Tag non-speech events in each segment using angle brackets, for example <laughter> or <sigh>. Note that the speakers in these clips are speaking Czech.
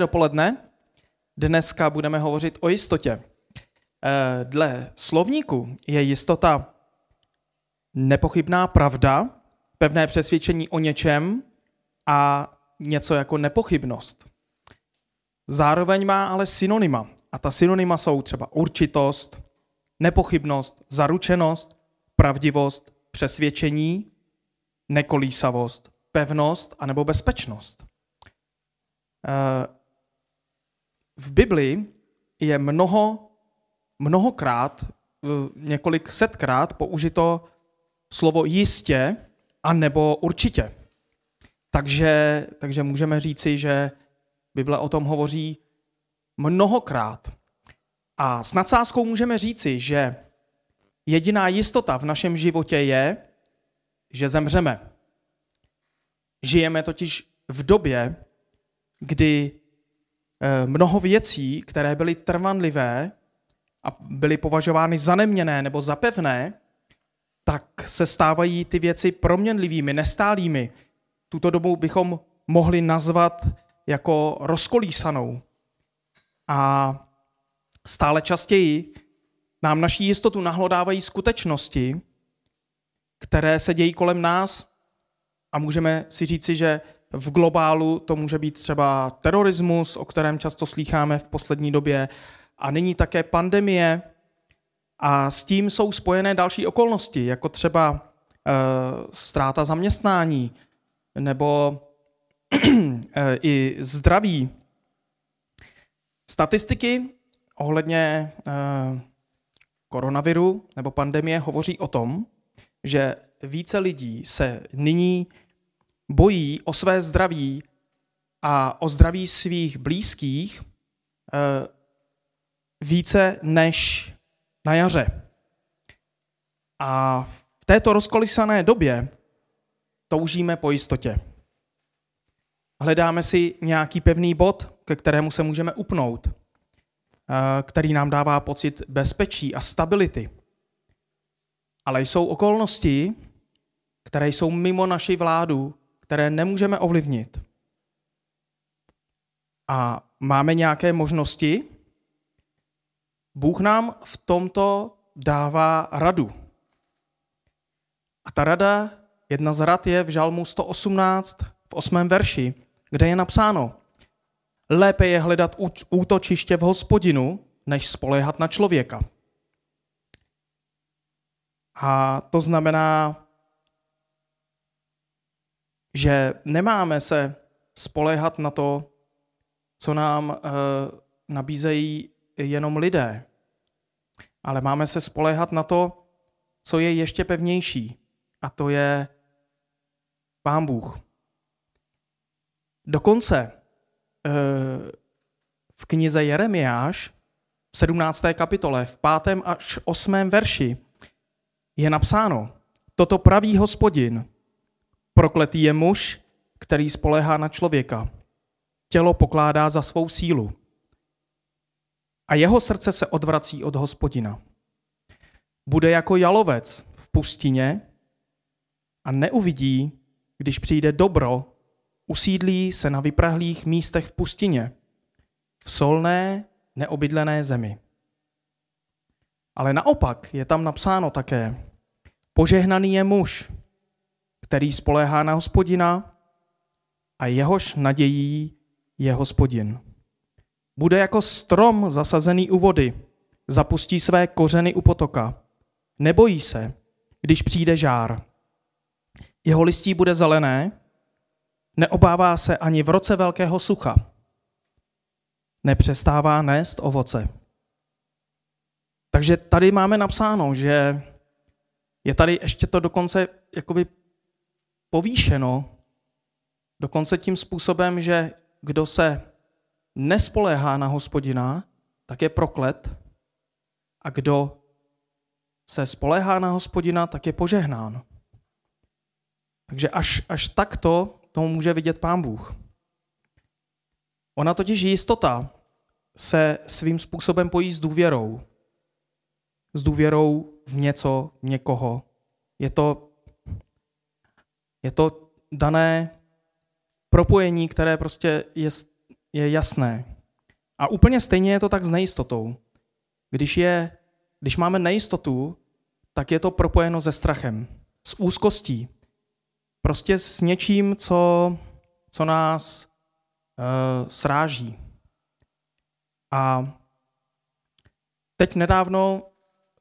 dopoledne. Dneska budeme hovořit o jistotě. Eh, dle slovníku je jistota nepochybná pravda, pevné přesvědčení o něčem a něco jako nepochybnost. Zároveň má ale synonyma. A ta synonyma jsou třeba určitost, nepochybnost, zaručenost, pravdivost, přesvědčení, nekolísavost, pevnost anebo bezpečnost. V Bibli je mnoho, mnohokrát, několik setkrát použito slovo jistě a nebo určitě. Takže, takže můžeme říci, že Bible o tom hovoří mnohokrát. A s nadsázkou můžeme říci, že jediná jistota v našem životě je, že zemřeme. Žijeme totiž v době, kdy mnoho věcí, které byly trvanlivé a byly považovány za neměné nebo za pevné, tak se stávají ty věci proměnlivými, nestálými. Tuto dobu bychom mohli nazvat jako rozkolísanou. A stále častěji nám naší jistotu nahlodávají skutečnosti, které se dějí kolem nás a můžeme si říci, že v globálu to může být třeba terorismus, o kterém často slýcháme v poslední době, a nyní také pandemie. A s tím jsou spojené další okolnosti, jako třeba e, ztráta zaměstnání nebo e, <clears throat> i zdraví. Statistiky ohledně e, koronaviru nebo pandemie hovoří o tom, že více lidí se nyní bojí o své zdraví a o zdraví svých blízkých eh, více než na jaře. A v této rozkolisané době toužíme po jistotě. Hledáme si nějaký pevný bod, ke kterému se můžeme upnout, eh, který nám dává pocit bezpečí a stability. Ale jsou okolnosti, které jsou mimo naši vládu které nemůžeme ovlivnit. A máme nějaké možnosti. Bůh nám v tomto dává radu. A ta rada, jedna z rad je v Žalmu 118 v 8. verši, kde je napsáno, lépe je hledat útočiště v hospodinu, než spoléhat na člověka. A to znamená, že nemáme se spolehat na to, co nám uh, nabízejí jenom lidé, ale máme se spolehat na to, co je ještě pevnější, a to je Pán Bůh. Dokonce uh, v knize Jeremiáš v 17. kapitole, v 5. až 8. verši je napsáno, toto praví hospodin, Prokletý je muž, který spolehá na člověka. Tělo pokládá za svou sílu. A jeho srdce se odvrací od hospodina. Bude jako jalovec v pustině a neuvidí, když přijde dobro, usídlí se na vyprahlých místech v pustině, v solné, neobydlené zemi. Ale naopak je tam napsáno také, požehnaný je muž, který spoléhá na hospodina a jehož nadějí je hospodin. Bude jako strom zasazený u vody, zapustí své kořeny u potoka. Nebojí se, když přijde žár. Jeho listí bude zelené, neobává se ani v roce velkého sucha. Nepřestává nést ovoce. Takže tady máme napsáno, že je tady ještě to dokonce jakoby povýšeno dokonce tím způsobem, že kdo se nespoléhá na hospodina, tak je proklet a kdo se spoléhá na hospodina, tak je požehnán. Takže až, až takto tomu může vidět pán Bůh. Ona totiž jistota se svým způsobem pojí s důvěrou. S důvěrou v něco, v někoho. Je to je to dané propojení, které prostě je, je jasné. A úplně stejně je to tak s nejistotou. Když, je, když máme nejistotu, tak je to propojeno se strachem, s úzkostí. Prostě s něčím, co, co nás uh, sráží. A teď nedávno,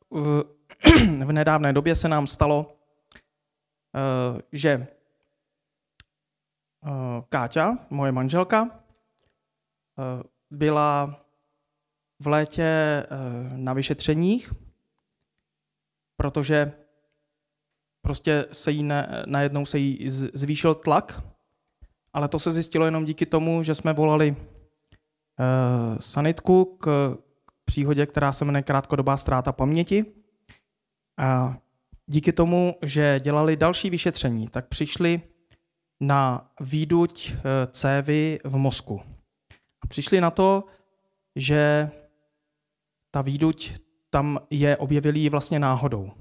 v, <clears throat> v nedávné době se nám stalo, uh, že Káťa, moje manželka, uh, byla v létě uh, na vyšetřeních, protože prostě se jí ne, najednou se jí zvýšil tlak, ale to se zjistilo jenom díky tomu, že jsme volali sanitku k příhodě, která se jmenuje krátkodobá ztráta paměti. A díky tomu, že dělali další vyšetření, tak přišli na výduť eh, cévy v mozku. A přišli na to, že ta výduť tam je objevili vlastně náhodou.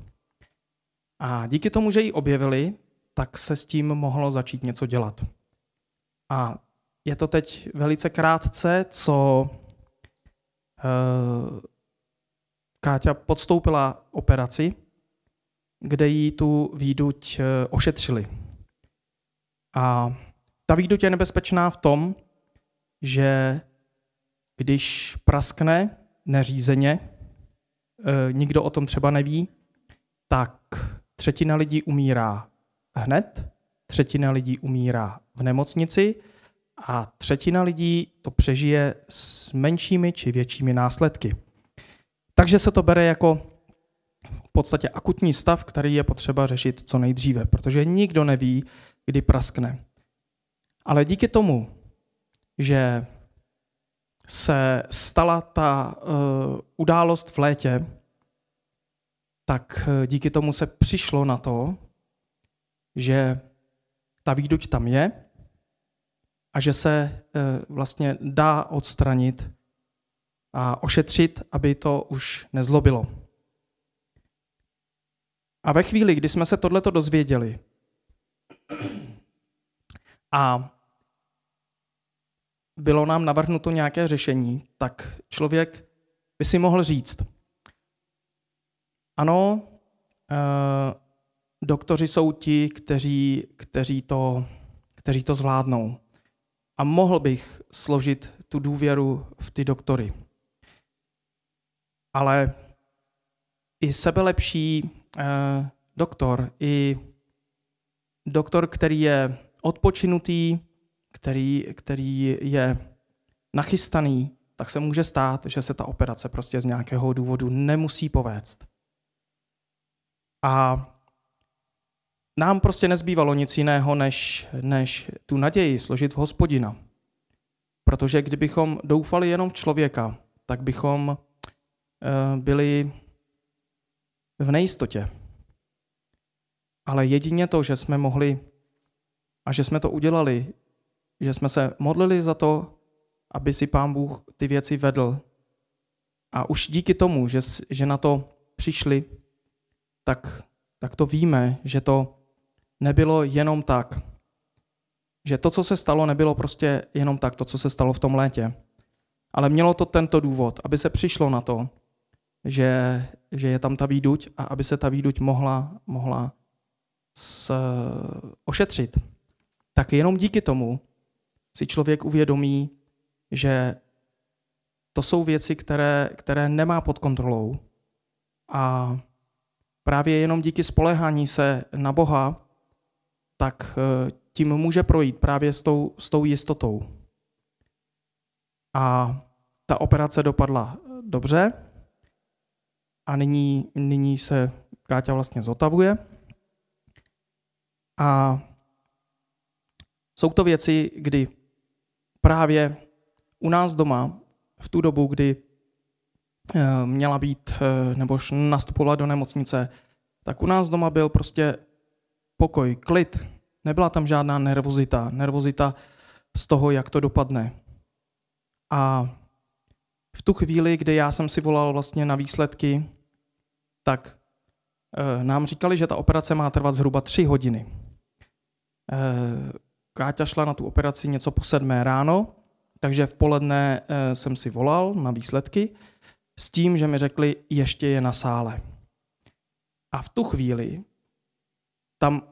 A díky tomu, že ji objevili, tak se s tím mohlo začít něco dělat. A je to teď velice krátce, co uh, Káťa podstoupila operaci, kde jí tu výduť uh, ošetřili. A ta výduť je nebezpečná v tom, že když praskne neřízeně, uh, nikdo o tom třeba neví, tak třetina lidí umírá hned, třetina lidí umírá v nemocnici a třetina lidí to přežije s menšími či většími následky. Takže se to bere jako v podstatě akutní stav, který je potřeba řešit co nejdříve, protože nikdo neví, kdy praskne. Ale díky tomu, že se stala ta uh, událost v létě, tak uh, díky tomu se přišlo na to, že ta výduť tam je a že se eh, vlastně dá odstranit a ošetřit, aby to už nezlobilo. A ve chvíli, kdy jsme se tohleto dozvěděli a bylo nám navrhnuto nějaké řešení, tak člověk by si mohl říct, ano, eh, doktoři jsou ti, kteří, kteří, to, kteří to zvládnou. A mohl bych složit tu důvěru v ty doktory. Ale i sebelepší eh, doktor, i doktor, který je odpočinutý, který, který je nachystaný, tak se může stát, že se ta operace prostě z nějakého důvodu nemusí povést. A nám prostě nezbývalo nic jiného, než, než tu naději složit v hospodina. Protože kdybychom doufali jenom v člověka, tak bychom uh, byli v nejistotě. Ale jedině to, že jsme mohli a že jsme to udělali, že jsme se modlili za to, aby si pán Bůh ty věci vedl. A už díky tomu, že, že na to přišli, tak, tak to víme, že to nebylo jenom tak. Že to, co se stalo, nebylo prostě jenom tak, to, co se stalo v tom létě. Ale mělo to tento důvod, aby se přišlo na to, že, že je tam ta výduť a aby se ta výduť mohla, mohla s, ošetřit. Tak jenom díky tomu si člověk uvědomí, že to jsou věci, které, které nemá pod kontrolou. A právě jenom díky spolehání se na Boha tak eh, tím může projít právě s tou, s tou jistotou. A ta operace dopadla dobře a nyní, nyní se Káťa vlastně zotavuje. A jsou to věci, kdy právě u nás doma, v tu dobu, kdy eh, měla být, eh, nebo nastupovala do nemocnice, tak u nás doma byl prostě pokoj, klid. Nebyla tam žádná nervozita, nervozita z toho, jak to dopadne. A v tu chvíli, kdy já jsem si volal vlastně na výsledky, tak e, nám říkali, že ta operace má trvat zhruba tři hodiny. E, Káťa šla na tu operaci něco po sedmé ráno, takže v poledne eh, jsem si volal na výsledky s tím, že mi řekli, ještě je na sále. A v tu chvíli tam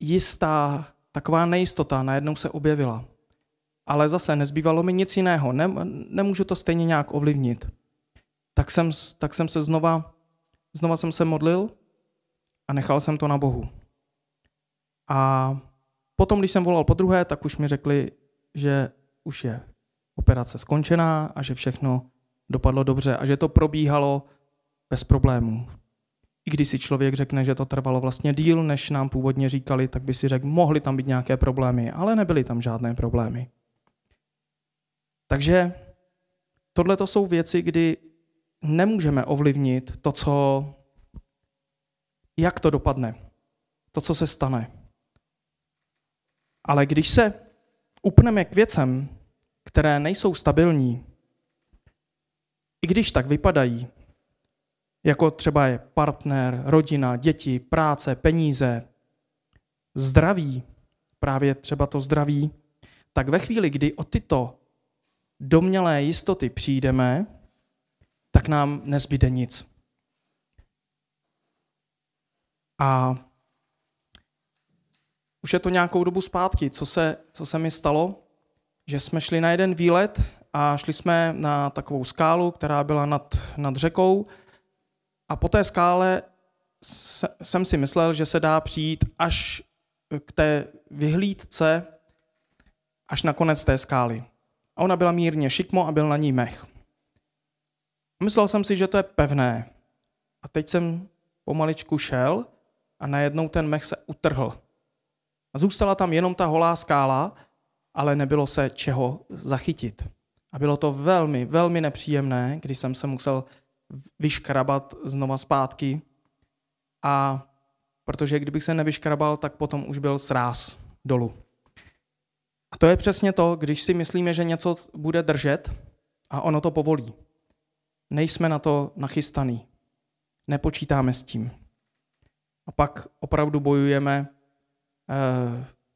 jistá taková nejistota najednou se objevila. Ale zase nezbývalo mi nic jiného, ne, nemůžu to stejně nějak ovlivnit. Tak jsem, tak jsem se znova, znova jsem se modlil a nechal jsem to na Bohu. A potom, když jsem volal po druhé, tak už mi řekli, že už je operace skončená a že všechno dopadlo dobře a že to probíhalo bez problémů. I když si člověk řekne, že to trvalo vlastně díl, než nám původně říkali, tak by si řekl, mohly tam být nějaké problémy, ale nebyly tam žádné problémy. Takže tohle to jsou věci, kdy nemůžeme ovlivnit to, co, jak to dopadne, to, co se stane. Ale když se upneme k věcem, které nejsou stabilní, i když tak vypadají, jako třeba je partner, rodina, děti, práce, peníze, zdraví, právě třeba to zdraví, tak ve chvíli, kdy o tyto domnělé jistoty přijdeme, tak nám nezbyde nic. A už je to nějakou dobu zpátky, co se, co se mi stalo, že jsme šli na jeden výlet a šli jsme na takovou skálu, která byla nad, nad řekou a po té skále jsem si myslel, že se dá přijít až k té vyhlídce, až na konec té skály. A ona byla mírně šikmo a byl na ní mech. Myslel jsem si, že to je pevné. A teď jsem pomaličku šel a najednou ten mech se utrhl. A zůstala tam jenom ta holá skála, ale nebylo se čeho zachytit. A bylo to velmi, velmi nepříjemné, když jsem se musel vyškrabat znova zpátky. A protože kdybych se nevyškrabal, tak potom už byl sráz dolů. A to je přesně to, když si myslíme, že něco bude držet a ono to povolí. Nejsme na to nachystaný. Nepočítáme s tím. A pak opravdu bojujeme,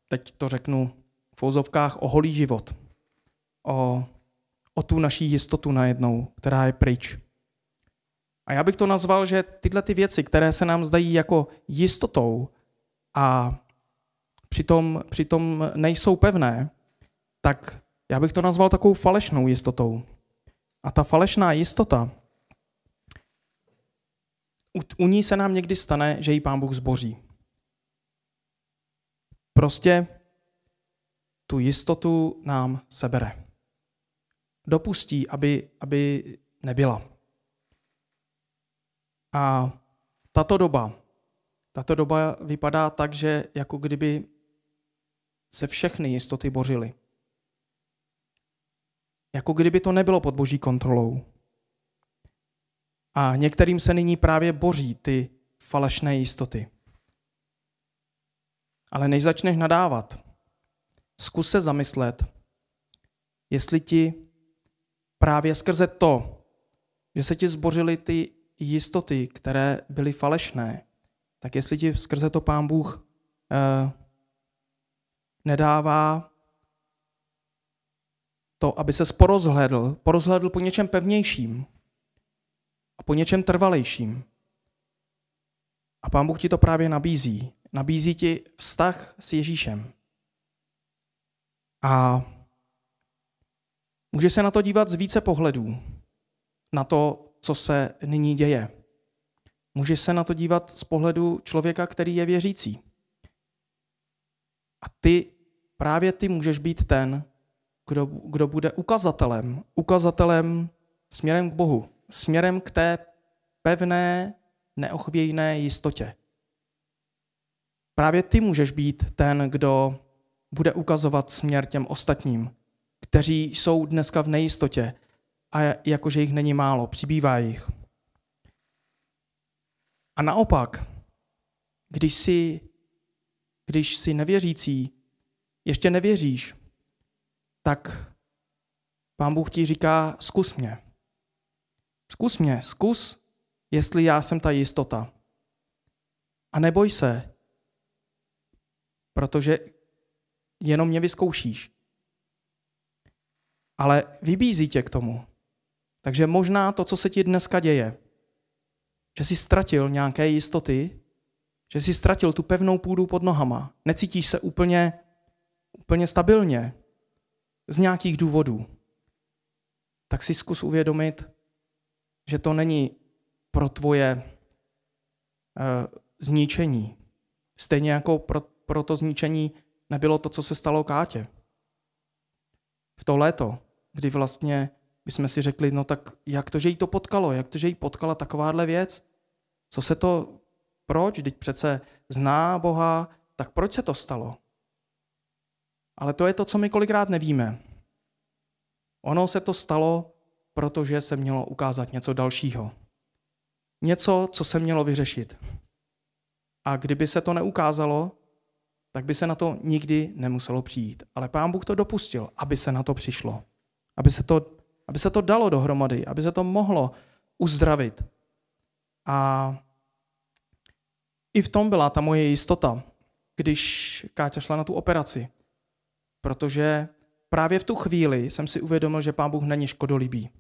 teď to řeknu v ouzovkách, o holý život. O, o tu naší jistotu najednou, která je pryč. A já bych to nazval, že tyhle ty věci, které se nám zdají jako jistotou a přitom, přitom nejsou pevné, tak já bych to nazval takovou falešnou jistotou. A ta falešná jistota, u, u ní se nám někdy stane, že ji pán Bůh zboří. Prostě tu jistotu nám sebere. Dopustí, aby, aby nebyla. A tato doba, tato doba vypadá tak, že jako kdyby se všechny jistoty bořily. Jako kdyby to nebylo pod boží kontrolou. A některým se nyní právě boří ty falešné jistoty. Ale než začneš nadávat, zkus se zamyslet, jestli ti právě skrze to, že se ti zbořily ty jistoty, které byly falešné, tak jestli ti skrze to pán Bůh eh, nedává to, aby se porozhledl, porozhledl po něčem pevnějším a po něčem trvalejším. A pán Bůh ti to právě nabízí. Nabízí ti vztah s Ježíšem. A může se na to dívat z více pohledů. Na to, co se nyní děje. Může se na to dívat z pohledu člověka, který je věřící. A ty, právě ty můžeš být ten, kdo, kdo bude ukazatelem, ukazatelem směrem k Bohu, směrem k té pevné, neochvějné jistotě. Právě ty můžeš být ten, kdo bude ukazovat směr těm ostatním, kteří jsou dneska v nejistotě, a jakože jich není málo, přibývá jich. A naopak, když jsi, když jsi nevěřící, ještě nevěříš, tak pán Bůh ti říká, zkus mě. Zkus mě, zkus, jestli já jsem ta jistota. A neboj se, protože jenom mě vyzkoušíš. ale vybízí tě k tomu. Takže možná to, co se ti dneska děje, že jsi ztratil nějaké jistoty, že jsi ztratil tu pevnou půdu pod nohama, necítíš se úplně, úplně stabilně z nějakých důvodů, tak si zkus uvědomit, že to není pro tvoje uh, zničení. Stejně jako pro, pro to zničení nebylo to, co se stalo Kátě. V to léto, kdy vlastně bychom si řekli, no tak jak to, že jí to potkalo, jak to, že jí potkala takováhle věc, co se to, proč, teď přece zná Boha, tak proč se to stalo? Ale to je to, co my kolikrát nevíme. Ono se to stalo, protože se mělo ukázat něco dalšího. Něco, co se mělo vyřešit. A kdyby se to neukázalo, tak by se na to nikdy nemuselo přijít. Ale pán Bůh to dopustil, aby se na to přišlo. Aby se to, aby se to dalo dohromady, aby se to mohlo uzdravit. A i v tom byla ta moje jistota, když Káťa šla na tu operaci. Protože právě v tu chvíli jsem si uvědomil, že pán Bůh není škodolibý.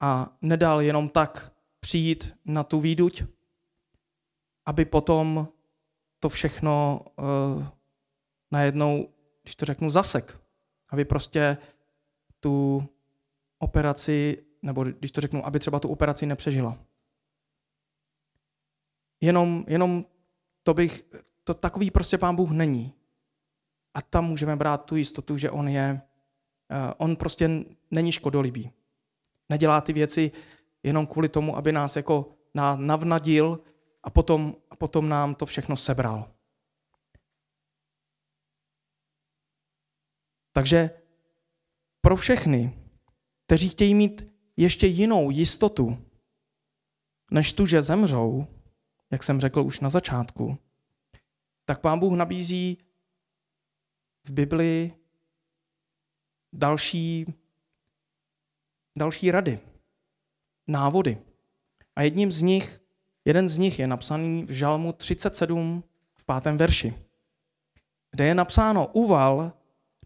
A nedal jenom tak přijít na tu výduť, aby potom to všechno uh, najednou, když to řeknu, zasek. Aby prostě tu operaci, nebo když to řeknu, aby třeba tu operaci nepřežila. Jenom, jenom to bych, to takový prostě pán Bůh není. A tam můžeme brát tu jistotu, že on je, uh, on prostě není škodolibý. Nedělá ty věci jenom kvůli tomu, aby nás jako navnadil a potom, a potom nám to všechno sebral. Takže pro všechny, kteří chtějí mít ještě jinou jistotu, než tu, že zemřou, jak jsem řekl už na začátku, tak pán Bůh nabízí v Biblii další, další rady, návody. A jedním z nich Jeden z nich je napsaný v Žalmu 37 v pátém verši, kde je napsáno uval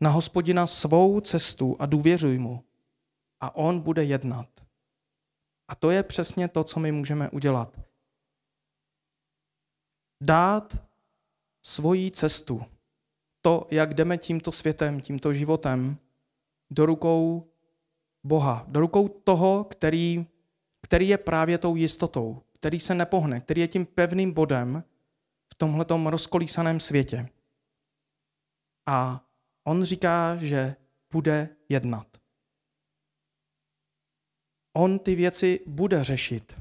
na hospodina svou cestu a důvěřuj mu a on bude jednat. A to je přesně to, co my můžeme udělat. Dát svoji cestu, to, jak jdeme tímto světem, tímto životem, do rukou Boha, do rukou toho, který, který je právě tou jistotou, který se nepohne, který je tím pevným bodem v tomhletom rozkolísaném světě. A on říká, že bude jednat. On ty věci bude řešit.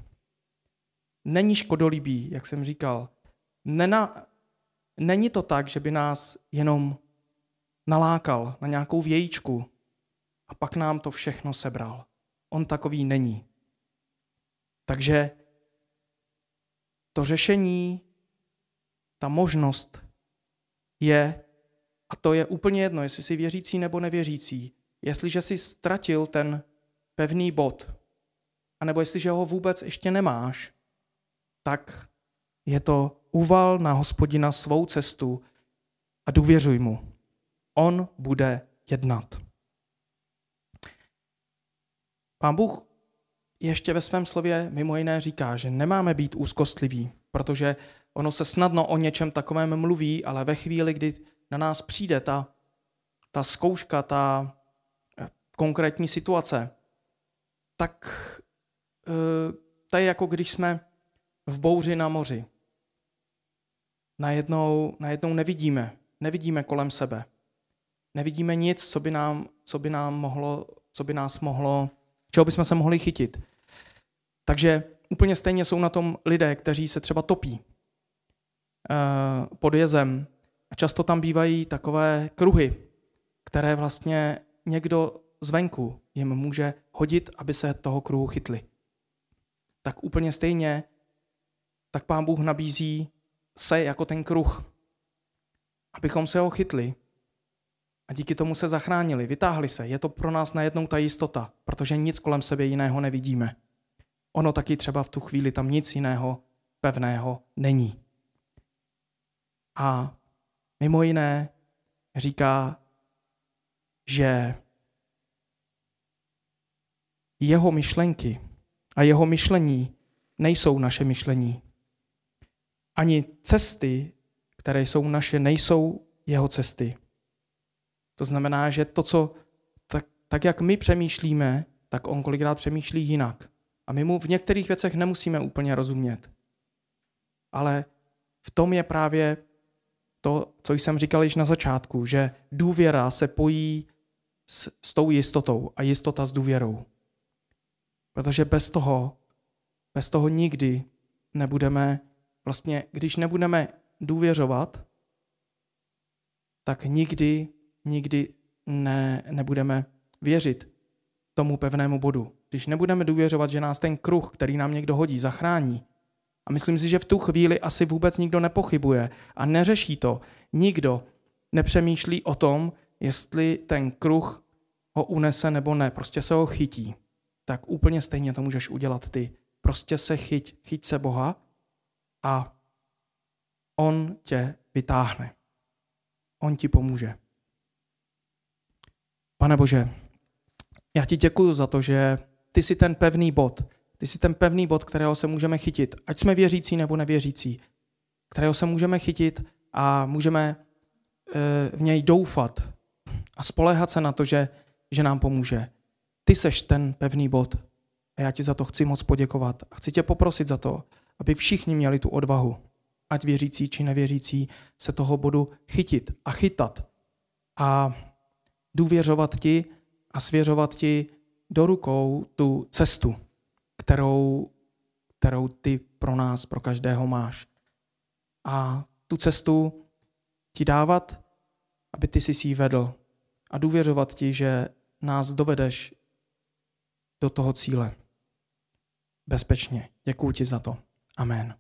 Není škodolibý, jak jsem říkal. Nena, není to tak, že by nás jenom nalákal na nějakou vějíčku a pak nám to všechno sebral. On takový není. Takže to řešení, ta možnost je, a to je úplně jedno, jestli jsi věřící nebo nevěřící, jestliže jsi ztratil ten pevný bod, anebo jestliže ho vůbec ještě nemáš, tak je to uval na hospodina svou cestu a důvěřuj mu. On bude jednat. Pán Bůh ještě ve svém slově mimo jiné říká, že nemáme být úzkostliví, protože ono se snadno o něčem takovém mluví, ale ve chvíli, kdy na nás přijde ta, ta zkouška, ta eh, konkrétní situace, tak eh, to je jako když jsme v bouři na moři. Najednou, najednou nevidíme, nevidíme kolem sebe. Nevidíme nic, co by, nám, co by, nám mohlo, co by nás mohlo čeho bychom se mohli chytit. Takže úplně stejně jsou na tom lidé, kteří se třeba topí eh, pod jezem. A často tam bývají takové kruhy, které vlastně někdo zvenku jim může hodit, aby se toho kruhu chytli. Tak úplně stejně, tak pán Bůh nabízí se jako ten kruh, abychom se ho chytli a díky tomu se zachránili, vytáhli se. Je to pro nás najednou ta jistota, protože nic kolem sebe jiného nevidíme. Ono taky třeba v tu chvíli tam nic jiného pevného není. A mimo jiné říká, že jeho myšlenky a jeho myšlení nejsou naše myšlení. Ani cesty, které jsou naše, nejsou jeho cesty. To znamená, že to, co tak, tak jak my přemýšlíme, tak on kolikrát přemýšlí jinak. A my mu v některých věcech nemusíme úplně rozumět. Ale v tom je právě to, co jsem říkal již na začátku, že důvěra se pojí s, s tou jistotou a jistota s důvěrou. Protože bez toho, bez toho nikdy nebudeme, vlastně, když nebudeme důvěřovat, tak nikdy, nikdy ne, nebudeme věřit tomu pevnému bodu. Když nebudeme důvěřovat, že nás ten kruh, který nám někdo hodí, zachrání, a myslím si, že v tu chvíli asi vůbec nikdo nepochybuje a neřeší to. Nikdo nepřemýšlí o tom, jestli ten kruh ho unese nebo ne. Prostě se ho chytí. Tak úplně stejně to můžeš udělat ty. Prostě se chyť, chyť se Boha a on tě vytáhne. On ti pomůže. Pane Bože, já ti děkuji za to, že ty jsi ten pevný bod, ty jsi ten pevný bod, kterého se můžeme chytit, ať jsme věřící nebo nevěřící, kterého se můžeme chytit a můžeme eh, v něj doufat a spoléhat se na to, že, že nám pomůže. Ty seš ten pevný bod a já ti za to chci moc poděkovat a chci tě poprosit za to, aby všichni měli tu odvahu, ať věřící či nevěřící, se toho bodu chytit a chytat a důvěřovat ti a svěřovat ti do rukou tu cestu, kterou, kterou ty pro nás, pro každého máš. A tu cestu ti dávat, aby ty si ji vedl a důvěřovat ti, že nás dovedeš do toho cíle. Bezpečně. Děkuji ti za to. Amen.